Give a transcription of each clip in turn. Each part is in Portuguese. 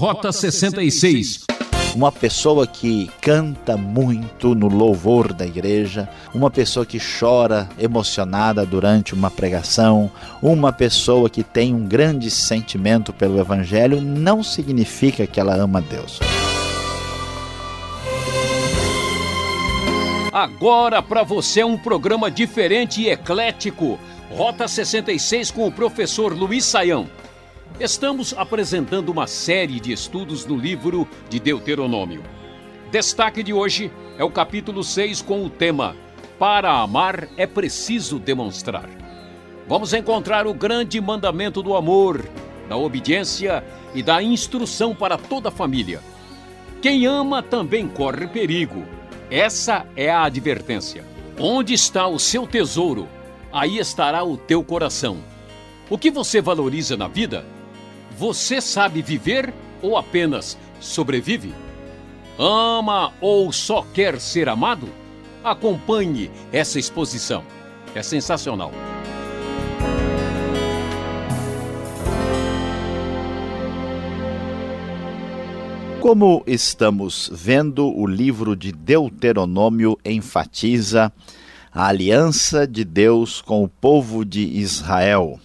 Rota 66. Uma pessoa que canta muito no louvor da igreja, uma pessoa que chora emocionada durante uma pregação, uma pessoa que tem um grande sentimento pelo Evangelho, não significa que ela ama Deus. Agora para você um programa diferente e eclético. Rota 66 com o professor Luiz Saião. Estamos apresentando uma série de estudos no livro de Deuteronômio. Destaque de hoje é o capítulo 6 com o tema Para amar é preciso demonstrar. Vamos encontrar o grande mandamento do amor, da obediência e da instrução para toda a família. Quem ama também corre perigo. Essa é a advertência. Onde está o seu tesouro, aí estará o teu coração. O que você valoriza na vida? Você sabe viver ou apenas sobrevive? Ama ou só quer ser amado? Acompanhe essa exposição. É sensacional. Como estamos vendo, o livro de Deuteronômio enfatiza a aliança de Deus com o povo de Israel.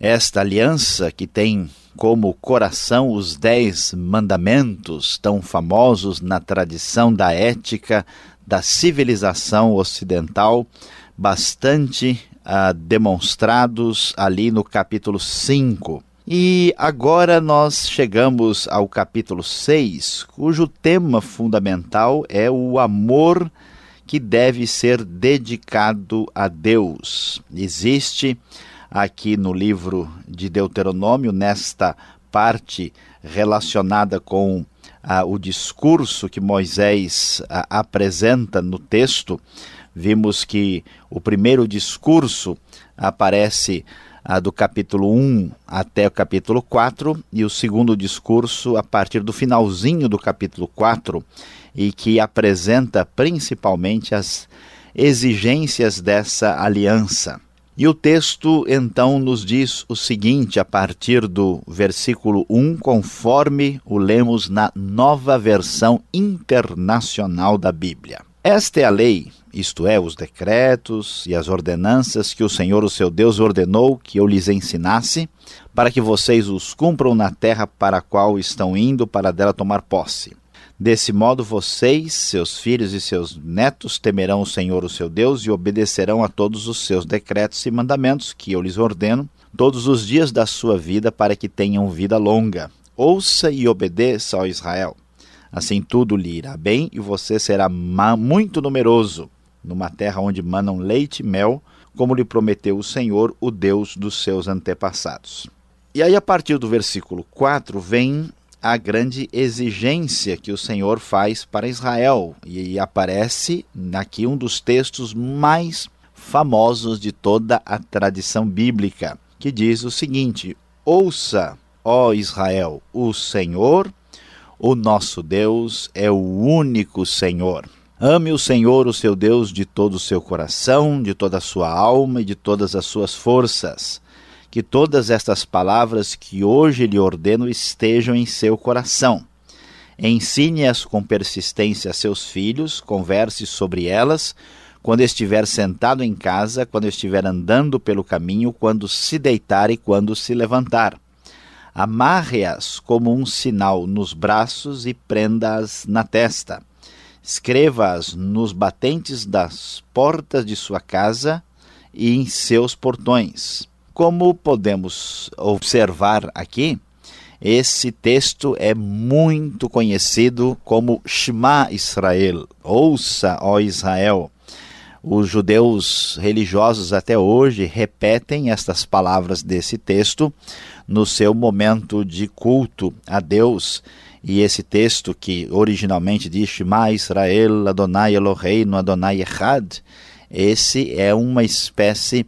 Esta aliança que tem como coração os dez mandamentos, tão famosos na tradição da ética da civilização ocidental, bastante ah, demonstrados ali no capítulo 5. E agora nós chegamos ao capítulo 6, cujo tema fundamental é o amor que deve ser dedicado a Deus. Existe aqui no livro de Deuteronômio, nesta parte relacionada com ah, o discurso que Moisés ah, apresenta no texto. Vimos que o primeiro discurso aparece ah, do capítulo 1 até o capítulo 4 e o segundo discurso a partir do finalzinho do capítulo 4 e que apresenta principalmente as exigências dessa aliança. E o texto então nos diz o seguinte, a partir do versículo 1, conforme o lemos na nova versão internacional da Bíblia. Esta é a lei, isto é, os decretos e as ordenanças que o Senhor, o seu Deus, ordenou que eu lhes ensinasse, para que vocês os cumpram na terra para a qual estão indo para dela tomar posse Desse modo, vocês, seus filhos e seus netos temerão o Senhor, o seu Deus, e obedecerão a todos os seus decretos e mandamentos que eu lhes ordeno todos os dias da sua vida, para que tenham vida longa. Ouça e obedeça ao Israel. Assim tudo lhe irá bem e você será muito numeroso, numa terra onde manam leite e mel, como lhe prometeu o Senhor, o Deus dos seus antepassados. E aí, a partir do versículo 4, vem a grande exigência que o Senhor faz para Israel. E aparece aqui um dos textos mais famosos de toda a tradição bíblica, que diz o seguinte: Ouça, ó Israel, o Senhor, o nosso Deus, é o único Senhor. Ame o Senhor, o seu Deus, de todo o seu coração, de toda a sua alma e de todas as suas forças que todas estas palavras que hoje lhe ordeno estejam em seu coração. Ensine-as com persistência a seus filhos, converse sobre elas quando estiver sentado em casa, quando estiver andando pelo caminho, quando se deitar e quando se levantar. Amarre-as como um sinal nos braços e prenda-as na testa. Escreva-as nos batentes das portas de sua casa e em seus portões. Como podemos observar aqui, esse texto é muito conhecido como Shema Israel, ouça, ó Israel. Os judeus religiosos até hoje repetem estas palavras desse texto no seu momento de culto a Deus. E esse texto que originalmente diz Shema Israel, Adonai Eloheinu, Adonai Echad, esse é uma espécie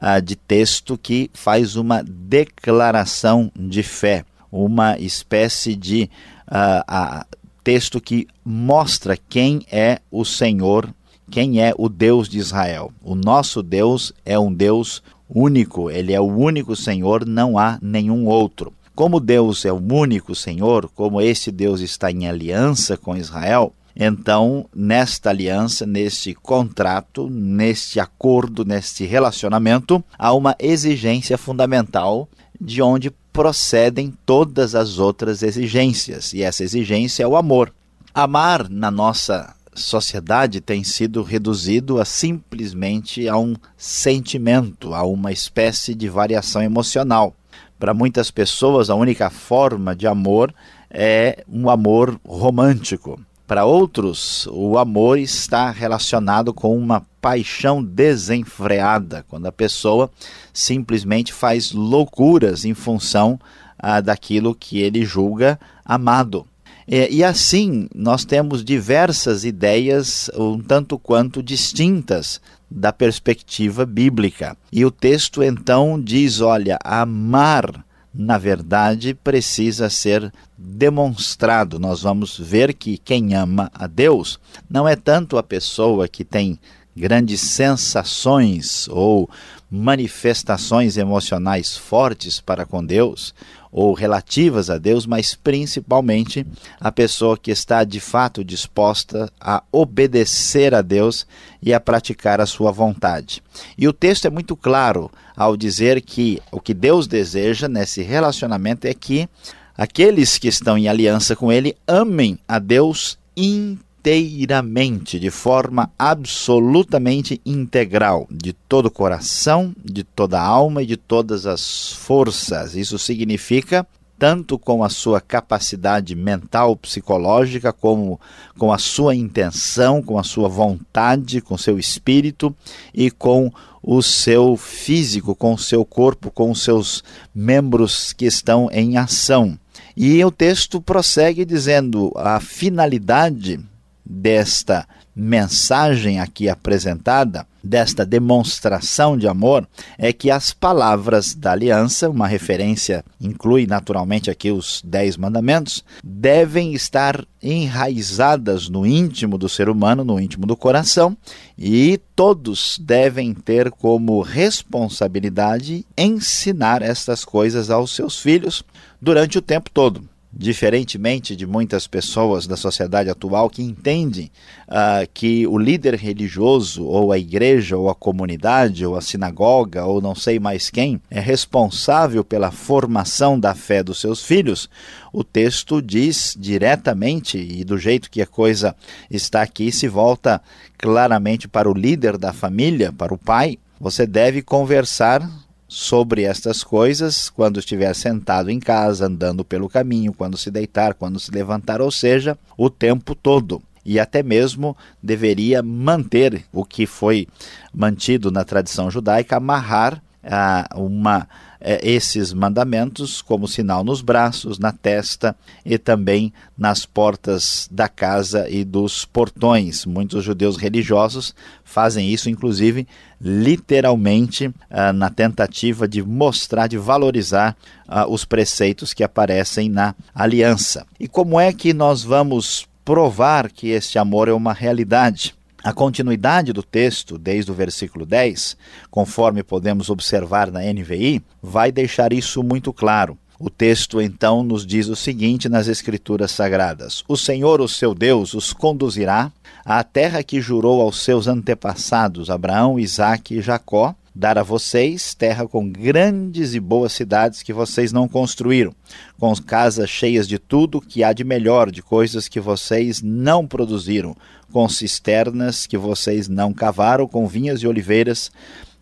uh, de texto que faz uma declaração de fé, uma espécie de uh, texto que mostra quem é o Senhor, quem é o Deus de Israel. O nosso Deus é um Deus único, ele é o único Senhor, não há nenhum outro. como Deus é o único Senhor, como esse Deus está em aliança com Israel, então, nesta aliança, neste contrato, neste acordo, neste relacionamento, há uma exigência fundamental de onde procedem todas as outras exigências, e essa exigência é o amor. Amar na nossa sociedade tem sido reduzido a simplesmente a um sentimento, a uma espécie de variação emocional. Para muitas pessoas, a única forma de amor é um amor romântico. Para outros, o amor está relacionado com uma paixão desenfreada, quando a pessoa simplesmente faz loucuras em função ah, daquilo que ele julga amado. E, e assim, nós temos diversas ideias um tanto quanto distintas da perspectiva bíblica. E o texto então diz: olha, amar na verdade, precisa ser demonstrado. Nós vamos ver que quem ama a Deus não é tanto a pessoa que tem grandes sensações ou manifestações emocionais fortes para com Deus ou relativas a Deus, mas principalmente a pessoa que está de fato disposta a obedecer a Deus e a praticar a sua vontade. E o texto é muito claro ao dizer que o que Deus deseja nesse relacionamento é que aqueles que estão em aliança com Ele amem a Deus inteiramente inteiramente, de forma absolutamente integral, de todo o coração, de toda a alma e de todas as forças. Isso significa tanto com a sua capacidade mental, psicológica, como com a sua intenção, com a sua vontade, com seu espírito e com o seu físico, com o seu corpo, com os seus membros que estão em ação. E o texto prossegue dizendo: a finalidade desta mensagem aqui apresentada, desta demonstração de amor, é que as palavras da aliança, uma referência inclui naturalmente aqui os Dez Mandamentos, devem estar enraizadas no íntimo do ser humano, no íntimo do coração, e todos devem ter como responsabilidade ensinar estas coisas aos seus filhos durante o tempo todo diferentemente de muitas pessoas da sociedade atual que entendem uh, que o líder religioso, ou a igreja, ou a comunidade, ou a sinagoga, ou não sei mais quem, é responsável pela formação da fé dos seus filhos, o texto diz diretamente, e do jeito que a coisa está aqui, se volta claramente para o líder da família, para o pai. Você deve conversar sobre estas coisas quando estiver sentado em casa, andando pelo caminho, quando se deitar, quando se levantar, ou seja, o tempo todo. E até mesmo deveria manter o que foi mantido na tradição judaica, amarrar ah, uma é, esses mandamentos como sinal nos braços, na testa e também nas portas da casa e dos portões. Muitos judeus religiosos fazem isso, inclusive, literalmente, ah, na tentativa de mostrar, de valorizar ah, os preceitos que aparecem na aliança. E como é que nós vamos provar que este amor é uma realidade? A continuidade do texto, desde o versículo 10, conforme podemos observar na NVI, vai deixar isso muito claro. O texto então nos diz o seguinte nas Escrituras Sagradas: O Senhor, o seu Deus, os conduzirá à terra que jurou aos seus antepassados, Abraão, Isaque e Jacó, dar a vocês terra com grandes e boas cidades que vocês não construíram, com casas cheias de tudo que há de melhor, de coisas que vocês não produziram, com cisternas que vocês não cavaram, com vinhas e oliveiras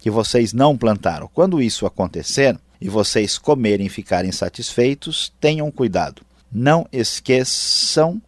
que vocês não plantaram. Quando isso acontecer e vocês comerem e ficarem satisfeitos, tenham cuidado. Não esqueçam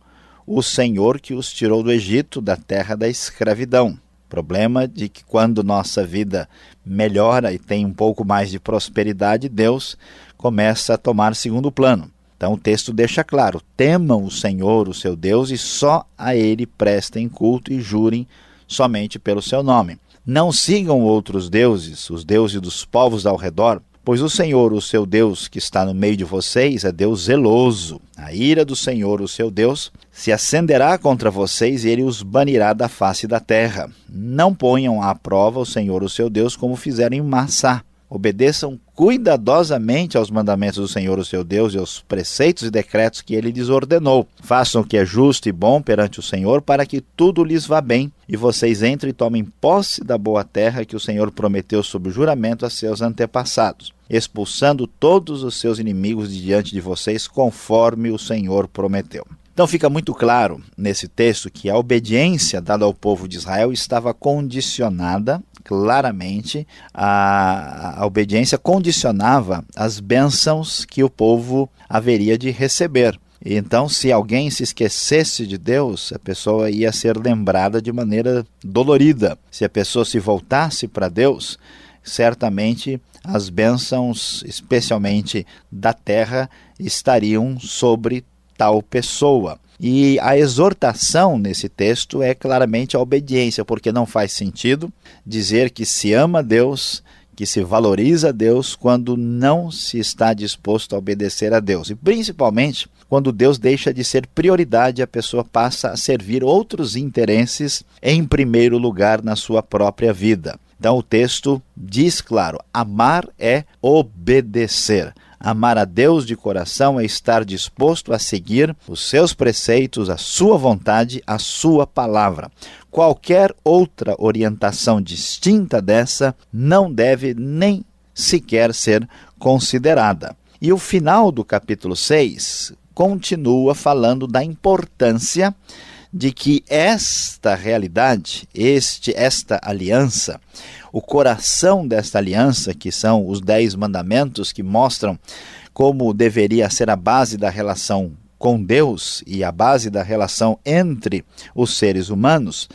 o Senhor que os tirou do Egito, da terra da escravidão. Problema de que quando nossa vida melhora e tem um pouco mais de prosperidade, Deus começa a tomar segundo plano. Então o texto deixa claro: temam o Senhor, o seu Deus, e só a ele prestem culto e jurem somente pelo seu nome. Não sigam outros deuses, os deuses dos povos ao redor, pois o Senhor, o seu Deus, que está no meio de vocês, é Deus zeloso. A ira do Senhor, o seu Deus, se acenderá contra vocês e ele os banirá da face da terra. Não ponham à prova o Senhor, o seu Deus, como fizeram em Massá. Obedeçam cuidadosamente aos mandamentos do Senhor, o seu Deus, e aos preceitos e decretos que ele lhes ordenou. Façam o que é justo e bom perante o Senhor, para que tudo lhes vá bem, e vocês entrem e tomem posse da boa terra que o Senhor prometeu sob juramento a seus antepassados, expulsando todos os seus inimigos de diante de vocês, conforme o Senhor prometeu. Então fica muito claro nesse texto que a obediência dada ao povo de Israel estava condicionada claramente, a, a obediência condicionava as bênçãos que o povo haveria de receber. Então, se alguém se esquecesse de Deus, a pessoa ia ser lembrada de maneira dolorida. Se a pessoa se voltasse para Deus, certamente as bênçãos, especialmente da terra, estariam sobre tal pessoa. E a exortação nesse texto é claramente a obediência, porque não faz sentido dizer que se ama Deus, que se valoriza Deus quando não se está disposto a obedecer a Deus. E principalmente quando Deus deixa de ser prioridade, a pessoa passa a servir outros interesses em primeiro lugar na sua própria vida. Então o texto diz claro: amar é obedecer. Amar a Deus de coração é estar disposto a seguir os seus preceitos, a sua vontade, a sua palavra. Qualquer outra orientação distinta dessa não deve nem sequer ser considerada. E o final do capítulo 6 continua falando da importância de que esta realidade, este, esta aliança, o coração desta aliança, que são os dez mandamentos que mostram como deveria ser a base da relação com Deus e a base da relação entre os seres humanos,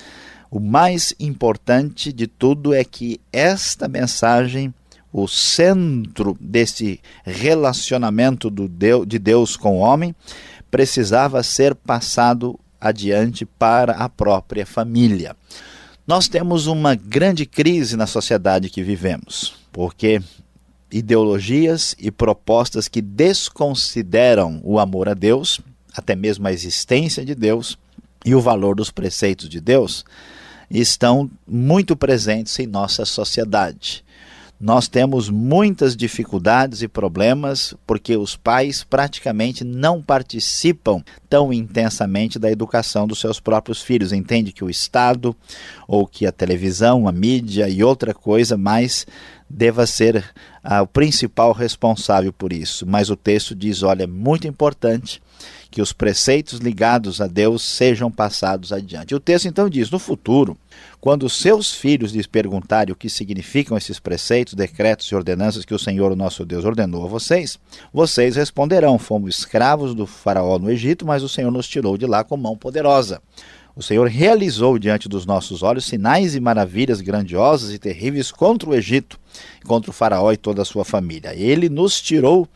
o mais importante de tudo é que esta mensagem, o centro desse relacionamento de Deus com o homem, precisava ser passado adiante para a própria família. Nós temos uma grande crise na sociedade que vivemos, porque ideologias e propostas que desconsideram o amor a Deus, até mesmo a existência de Deus e o valor dos preceitos de Deus, estão muito presentes em nossa sociedade nós temos muitas dificuldades e problemas porque os pais praticamente não participam tão intensamente da educação dos seus próprios filhos. Entende que o Estado ou que a televisão, a mídia e outra coisa mais deva ser ah, o principal responsável por isso. Mas o texto diz: olha, é muito importante que os preceitos ligados a Deus sejam passados adiante. O texto então diz: no futuro, quando seus filhos lhes perguntarem o que significam esses preceitos, decretos e ordenanças que o Senhor, o nosso Deus, ordenou a vocês, vocês responderão: fomos escravos do Faraó no Egito, mas o Senhor nos tirou de lá com mão poderosa. O Senhor realizou diante dos nossos olhos sinais e maravilhas grandiosas e terríveis contra o Egito, contra o Faraó e toda a sua família. Ele nos tirou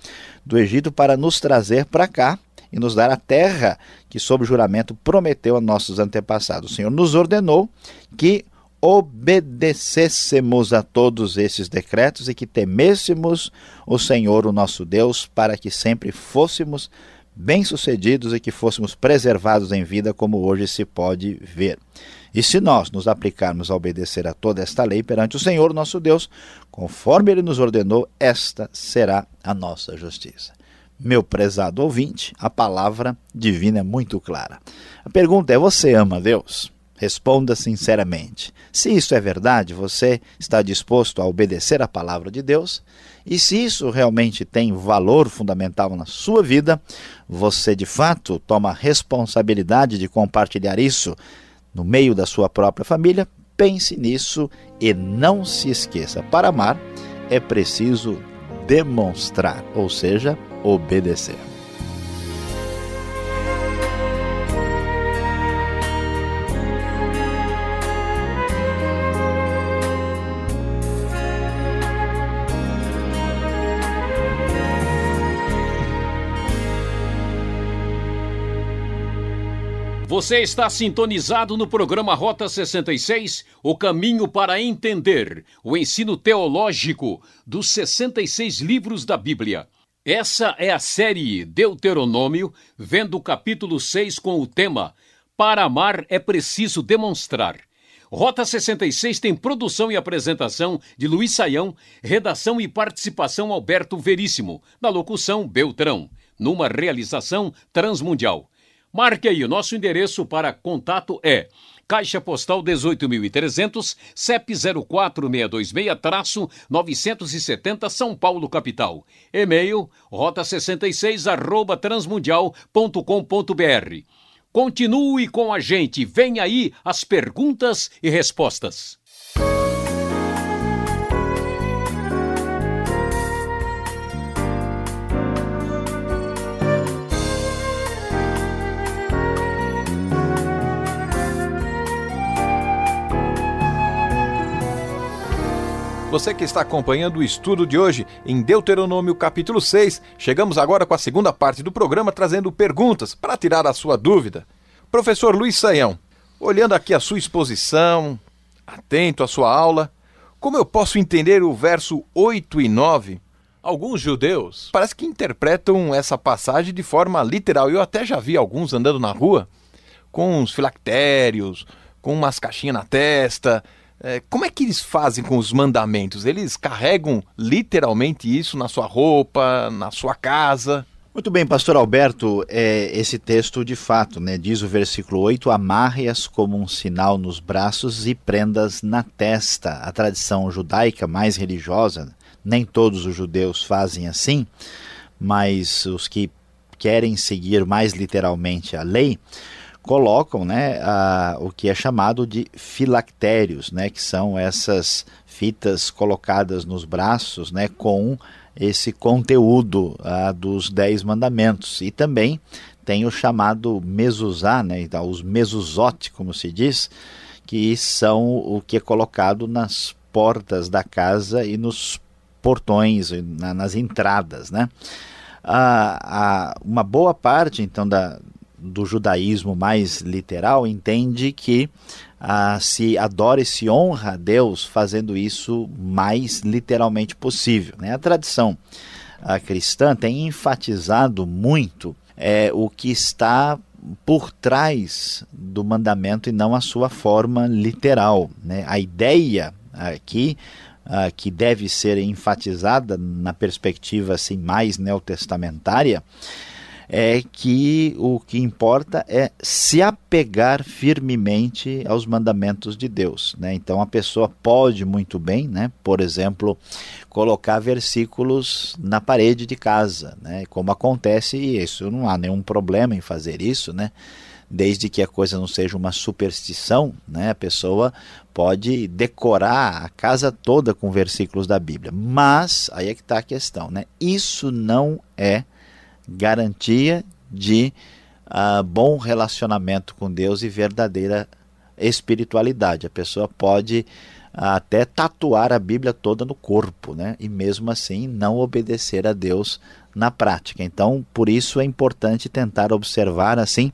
do Egito para nos trazer para cá e nos dar a terra que, sob juramento, prometeu a nossos antepassados. O Senhor nos ordenou que obedecêssemos a todos esses decretos e que temêssemos o Senhor, o nosso Deus, para que sempre fôssemos bem-sucedidos e que fôssemos preservados em vida, como hoje se pode ver. E se nós nos aplicarmos a obedecer a toda esta lei perante o Senhor, nosso Deus, conforme ele nos ordenou, esta será a nossa justiça. Meu prezado ouvinte, a palavra divina é muito clara. A pergunta é: você ama Deus? Responda sinceramente. Se isso é verdade, você está disposto a obedecer a palavra de Deus? E se isso realmente tem valor fundamental na sua vida, você de fato toma a responsabilidade de compartilhar isso no meio da sua própria família? Pense nisso e não se esqueça: para amar é preciso demonstrar, ou seja, obedecer. Você está sintonizado no programa Rota 66, o caminho para entender o ensino teológico dos 66 livros da Bíblia. Essa é a série Deuteronômio, vendo o capítulo 6 com o tema Para amar é preciso demonstrar. Rota 66 tem produção e apresentação de Luiz Saião, redação e participação Alberto Veríssimo, na locução Beltrão, numa realização transmundial. Marque aí, o nosso endereço para contato é Caixa Postal 18.300, CEP 04626-970 São Paulo, capital. E-mail rota66 arroba transmundial.com.br. Continue com a gente, vem aí as perguntas e respostas. Você que está acompanhando o estudo de hoje em Deuteronômio capítulo 6, chegamos agora com a segunda parte do programa trazendo perguntas para tirar a sua dúvida. Professor Luiz Saião, olhando aqui a sua exposição, atento à sua aula, como eu posso entender o verso 8 e 9? Alguns judeus parece que interpretam essa passagem de forma literal. Eu até já vi alguns andando na rua com uns filactérios, com umas caixinhas na testa, é, como é que eles fazem com os mandamentos? Eles carregam literalmente isso na sua roupa, na sua casa? Muito bem, pastor Alberto, é, esse texto de fato, né, diz o versículo 8, amarre-as como um sinal nos braços e prendas na testa. A tradição judaica mais religiosa, nem todos os judeus fazem assim, mas os que querem seguir mais literalmente a lei, colocam né, a, o que é chamado de filactérios, né, que são essas fitas colocadas nos braços né, com esse conteúdo dos Dez Mandamentos. E também tem o chamado mezuzá, né, então, os mezuzot, como se diz, que são o que é colocado nas portas da casa e nos portões, na, nas entradas. Né? a, uma boa parte então da, do judaísmo mais literal entende que ah, se adora e se honra a Deus fazendo isso mais literalmente possível. Né? A tradição a cristã tem enfatizado muito é, o que está por trás do mandamento e não a sua forma literal. Né? A ideia aqui ah, que deve ser enfatizada na perspectiva assim mais neotestamentária é que o que importa é se apegar firmemente aos mandamentos de Deus. Né? Então a pessoa pode muito bem, né? por exemplo, colocar versículos na parede de casa, né? como acontece isso, não há nenhum problema em fazer isso, né? desde que a coisa não seja uma superstição, né? a pessoa pode decorar a casa toda com versículos da Bíblia. Mas, aí é que está a questão, né? isso não é garantia de uh, bom relacionamento com Deus e verdadeira espiritualidade. A pessoa pode uh, até tatuar a Bíblia toda no corpo, né? E mesmo assim não obedecer a Deus na prática. Então, por isso é importante tentar observar assim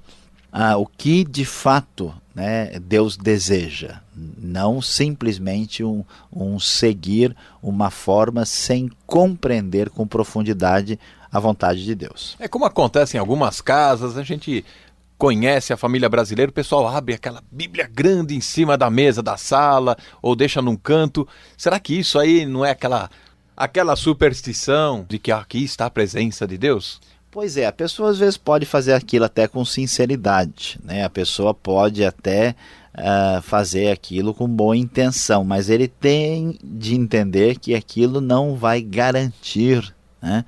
uh, o que de fato né, Deus deseja, não simplesmente um, um seguir uma forma sem compreender com profundidade a vontade de Deus. É como acontece em algumas casas, a gente conhece a família brasileira, o pessoal abre aquela Bíblia grande em cima da mesa da sala ou deixa num canto. Será que isso aí não é aquela aquela superstição de que aqui está a presença de Deus? Pois é, a pessoa às vezes pode fazer aquilo até com sinceridade, né? A pessoa pode até uh, fazer aquilo com boa intenção, mas ele tem de entender que aquilo não vai garantir, né?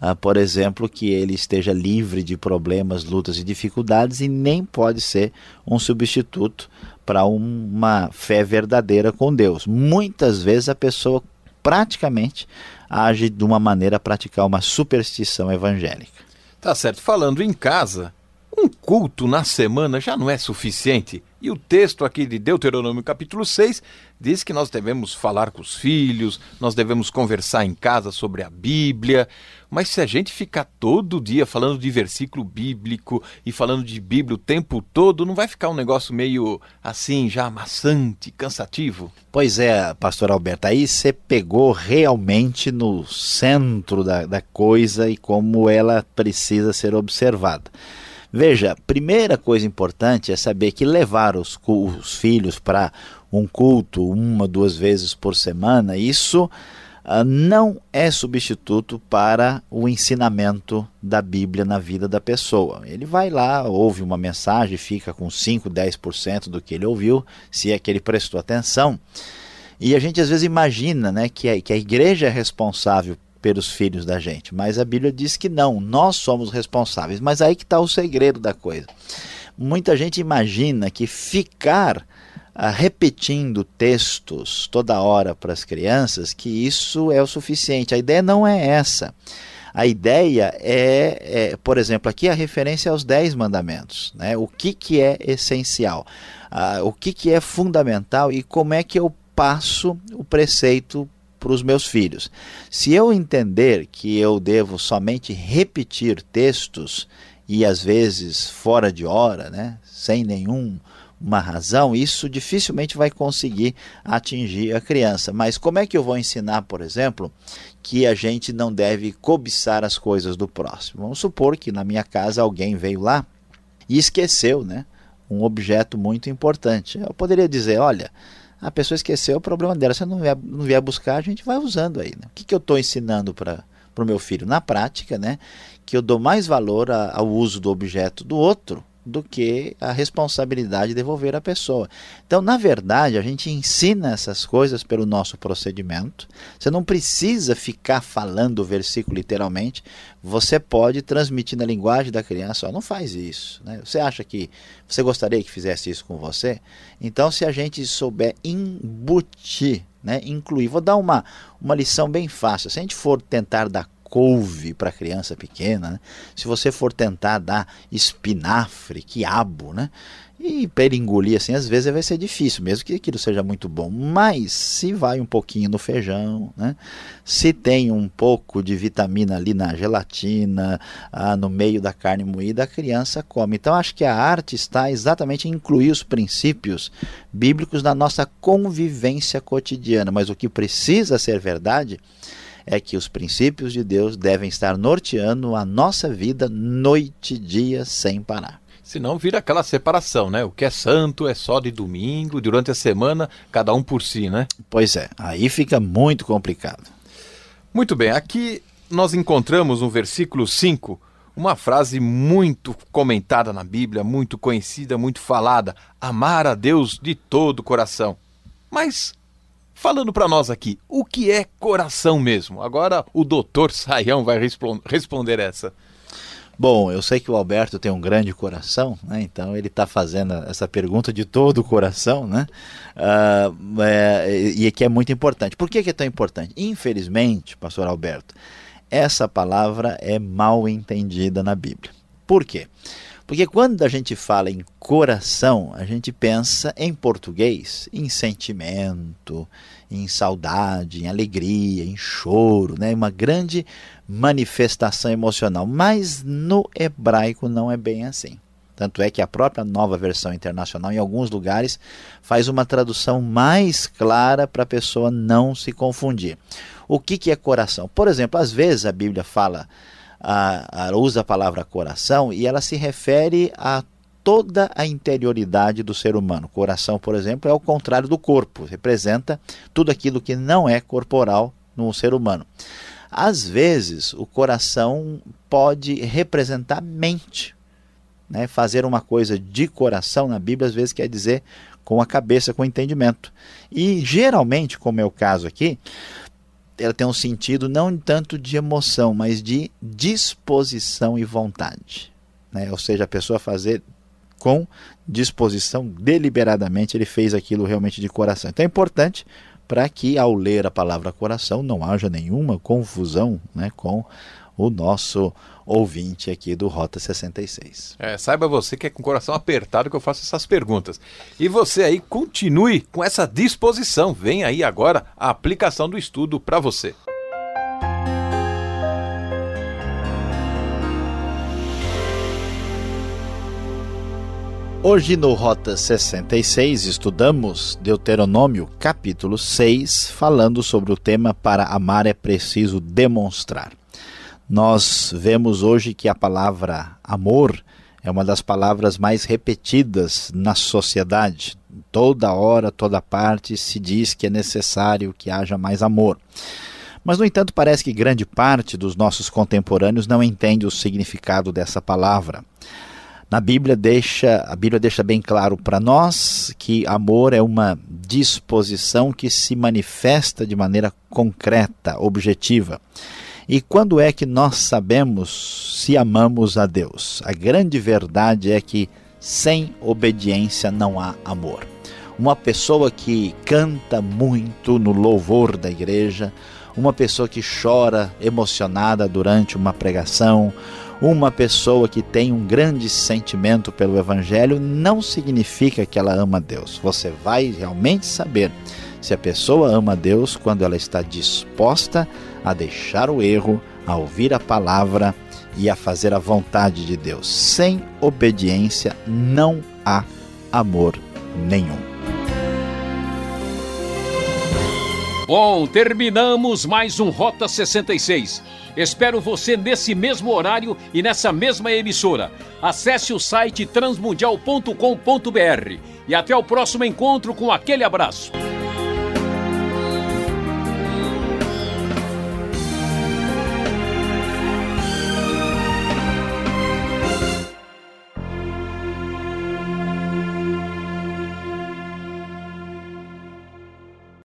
Uh, por exemplo, que ele esteja livre de problemas, lutas e dificuldades e nem pode ser um substituto para uma fé verdadeira com Deus. Muitas vezes a pessoa praticamente age de uma maneira a praticar uma superstição evangélica. Tá certo. Falando em casa, um culto na semana já não é suficiente. E o texto aqui de Deuteronômio capítulo 6 diz que nós devemos falar com os filhos, nós devemos conversar em casa sobre a Bíblia. Mas se a gente ficar todo dia falando de versículo bíblico e falando de Bíblia o tempo todo, não vai ficar um negócio meio assim, já maçante, cansativo? Pois é, pastor Alberto, aí você pegou realmente no centro da, da coisa e como ela precisa ser observada. Veja, primeira coisa importante é saber que levar os, os filhos para um culto uma, duas vezes por semana, isso uh, não é substituto para o ensinamento da Bíblia na vida da pessoa. Ele vai lá, ouve uma mensagem, fica com 5, 10% do que ele ouviu, se é que ele prestou atenção. E a gente às vezes imagina né, que, a, que a igreja é responsável pelos filhos da gente. Mas a Bíblia diz que não, nós somos responsáveis. Mas aí que está o segredo da coisa. Muita gente imagina que ficar ah, repetindo textos toda hora para as crianças, que isso é o suficiente. A ideia não é essa. A ideia é, é, por exemplo, aqui a referência aos dez mandamentos. Né? O que, que é essencial? Ah, o que, que é fundamental e como é que eu passo o preceito para os meus filhos. Se eu entender que eu devo somente repetir textos e às vezes fora de hora, né, sem nenhum uma razão, isso dificilmente vai conseguir atingir a criança. Mas como é que eu vou ensinar, por exemplo, que a gente não deve cobiçar as coisas do próximo? Vamos supor que na minha casa alguém veio lá e esqueceu, né, um objeto muito importante. Eu poderia dizer, olha, a pessoa esqueceu, o problema dela. Se não vier, não vier buscar, a gente vai usando aí. Né? O que, que eu estou ensinando para o meu filho? Na prática, né, que eu dou mais valor a, ao uso do objeto do outro do que a responsabilidade de devolver à pessoa. Então, na verdade, a gente ensina essas coisas pelo nosso procedimento. Você não precisa ficar falando o versículo literalmente. Você pode transmitir na linguagem da criança, ó, não faz isso. Né? Você acha que você gostaria que fizesse isso com você? Então, se a gente souber embutir, né, incluir, vou dar uma, uma lição bem fácil. Se a gente for tentar dar couve para criança pequena, né? se você for tentar dar espinafre, quiabo, né? E para engolir assim, às vezes vai ser difícil, mesmo que aquilo seja muito bom. Mas se vai um pouquinho no feijão, né? se tem um pouco de vitamina ali na gelatina, ah, no meio da carne moída, a criança come. Então acho que a arte está exatamente em incluir os princípios bíblicos na nossa convivência cotidiana. Mas o que precisa ser verdade é que os princípios de Deus devem estar norteando a nossa vida noite e dia sem parar. Senão vira aquela separação, né? O que é santo é só de domingo, durante a semana, cada um por si, né? Pois é, aí fica muito complicado. Muito bem, aqui nós encontramos no versículo 5 uma frase muito comentada na Bíblia, muito conhecida, muito falada: amar a Deus de todo o coração. Mas Falando para nós aqui, o que é coração mesmo? Agora o doutor Saião vai responder essa. Bom, eu sei que o Alberto tem um grande coração, né? então ele está fazendo essa pergunta de todo o coração, né? Uh, é, e que é muito importante. Por que, que é tão importante? Infelizmente, pastor Alberto, essa palavra é mal entendida na Bíblia. Por quê? Porque quando a gente fala em coração, a gente pensa em português, em sentimento, em saudade, em alegria, em choro, né? uma grande manifestação emocional. Mas no hebraico não é bem assim. Tanto é que a própria nova versão internacional, em alguns lugares, faz uma tradução mais clara para a pessoa não se confundir. O que, que é coração? Por exemplo, às vezes a Bíblia fala a, a, usa a palavra coração e ela se refere a toda a interioridade do ser humano. Coração, por exemplo, é o contrário do corpo, representa tudo aquilo que não é corporal no ser humano. Às vezes, o coração pode representar mente. Né? Fazer uma coisa de coração na Bíblia, às vezes, quer dizer com a cabeça, com o entendimento. E geralmente, como é o caso aqui, ela tem um sentido não tanto de emoção, mas de disposição e vontade. Né? Ou seja, a pessoa fazer com disposição, deliberadamente, ele fez aquilo realmente de coração. Então é importante para que, ao ler a palavra coração, não haja nenhuma confusão né, com o nosso ouvinte aqui do Rota 66. É, saiba você que é com o coração apertado que eu faço essas perguntas. E você aí continue com essa disposição. Vem aí agora a aplicação do estudo para você. Hoje no Rota 66 estudamos Deuteronômio capítulo 6, falando sobre o tema Para amar é preciso demonstrar. Nós vemos hoje que a palavra amor é uma das palavras mais repetidas na sociedade. Toda hora, toda parte se diz que é necessário que haja mais amor. Mas, no entanto, parece que grande parte dos nossos contemporâneos não entende o significado dessa palavra. Na Bíblia deixa, a Bíblia deixa bem claro para nós que amor é uma disposição que se manifesta de maneira concreta, objetiva. E quando é que nós sabemos se amamos a Deus? A grande verdade é que sem obediência não há amor. Uma pessoa que canta muito no louvor da igreja, uma pessoa que chora emocionada durante uma pregação, uma pessoa que tem um grande sentimento pelo Evangelho não significa que ela ama Deus. Você vai realmente saber se a pessoa ama Deus quando ela está disposta a deixar o erro, a ouvir a palavra e a fazer a vontade de Deus. Sem obediência não há amor nenhum. Bom, terminamos mais um Rota 66. Espero você nesse mesmo horário e nessa mesma emissora. Acesse o site transmundial.com.br e até o próximo encontro com aquele abraço.